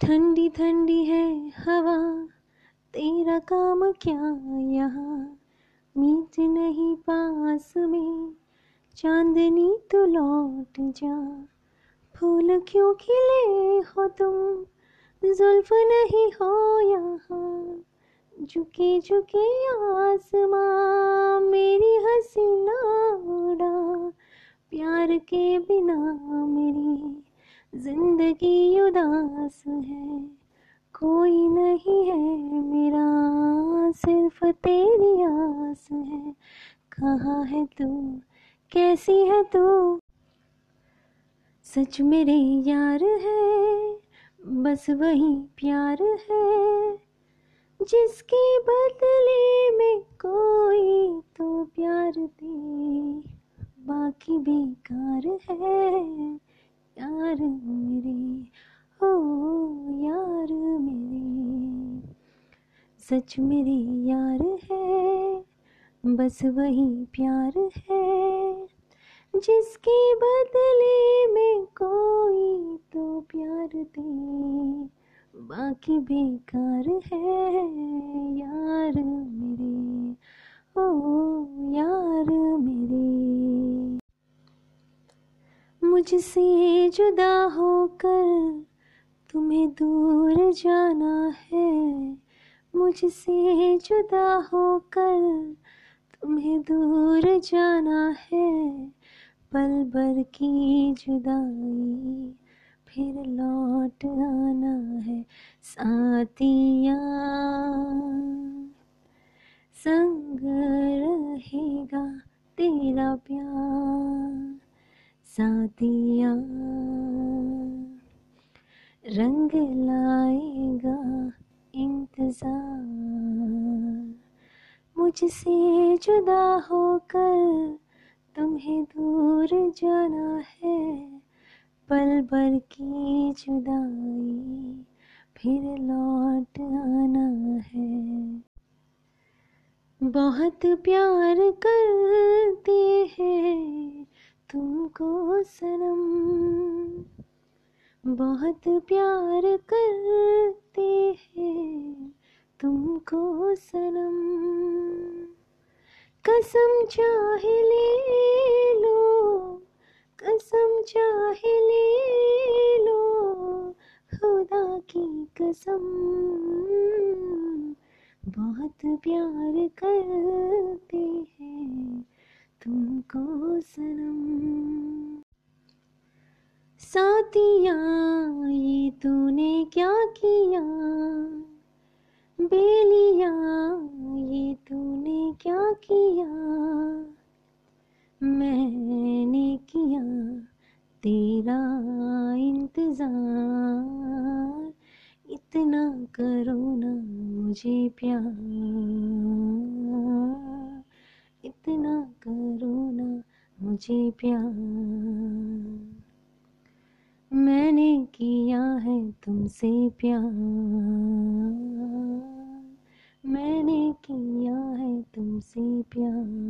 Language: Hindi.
ठंडी ठंडी है हवा, तेरा काम क्या यहाँ? मीट नहीं पास में, चांदनी तो लौट जा। फूल क्यों खिले हो तुम? जुल्फ नहीं हो यहाँ। झुके झुके आसमां, मेरी हसीना उड़ा प्यार के बिना मेरी ज़िंदगी उदास है, कोई नहीं है मेरा, सिर्फ़ तेरी आस है। कहाँ है तू? कैसी है तू? सच मेरे यार है, बस वही प्यार है। जिसके बदले में कोई तो प्यार दे, बाकी बेकार है। यार मेरे हो यार मेरे। सच मेरे यार है, बस वही प्यार है। जिसके बदले में कोई तो प्यार दे, बाकी बेकार है यार मेरे। ओ मुझसे जुदा होकर तुम्हें दूर जाना है। मुझसे जुदा होकर तुम्हें दूर जाना है। पल भर की जुदाई, फिर लौट आना है साथिया। संग रहेगा तेरा प्यार। साथिया रंग लाएगा इंतज़ार। मुझसे जुदा होकर तुम्हें दूर जाना है। पल भर की जुदाई, फिर लौट आना है। बहुत प्यार करते तुमको सनम। बहुत प्यार करते हैं तुमको सनम। कसम चाहे ले लो, कसम चाहे ले लो, खुदा की कसम। बहुत प्यार करते साथिया ये तूने क्या किया? बेलिया, ये तूने क्या किया? मैंने किया तेरा इंतज़ार। इतना करो ना मुझे प्यार। इतना करो ना मुझे प्यार। मैंने किया है तुमसे प्यार। मैंने किया है तुमसे प्यार।